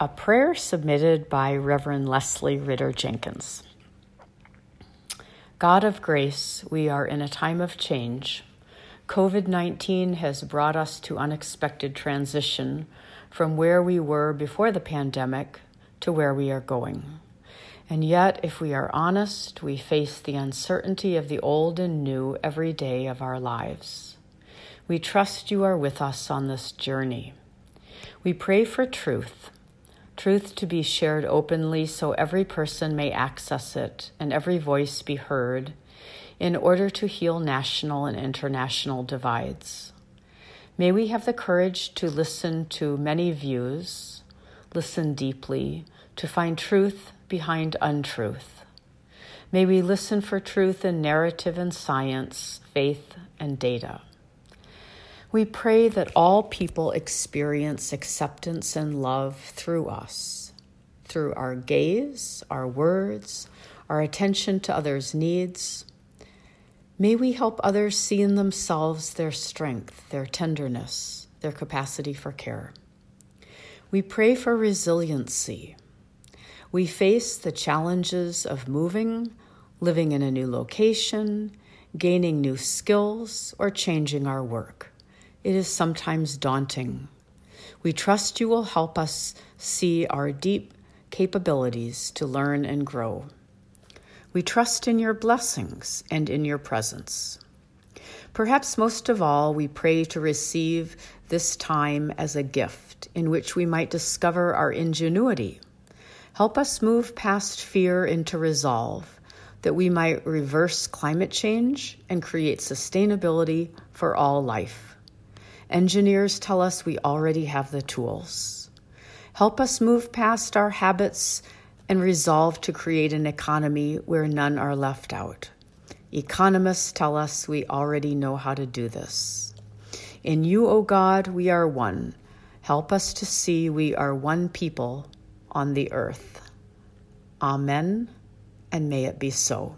A prayer submitted by Reverend Leslie Ritter Jenkins. God of grace, we are in a time of change. COVID 19 has brought us to unexpected transition from where we were before the pandemic to where we are going. And yet, if we are honest, we face the uncertainty of the old and new every day of our lives. We trust you are with us on this journey. We pray for truth truth to be shared openly so every person may access it and every voice be heard in order to heal national and international divides. May we have the courage to listen to many views, listen deeply, to find truth behind untruth. May we listen for truth in narrative and science, faith and data. We pray that all people experience acceptance and love through us, through our gaze, our words, our attention to others' needs. May we help others see in themselves their strength, their tenderness, their capacity for care. We pray for resiliency. We face the challenges of moving, living in a new location, gaining new skills, or changing our work it is sometimes daunting. We trust you will help us see our deep capabilities to learn and grow. We trust in your blessings and in your presence. Perhaps most of all, we pray to receive this time as a gift in which we might discover our ingenuity. Help us move past fear into resolve, that we might reverse climate change and create sustainability for all life. Engineers tell us we already have the tools. Help us move past our habits and resolve to create an economy where none are left out. Economists tell us we already know how to do this. In you, O God, we are one. Help us to see we are one people on the earth. Amen, and may it be so.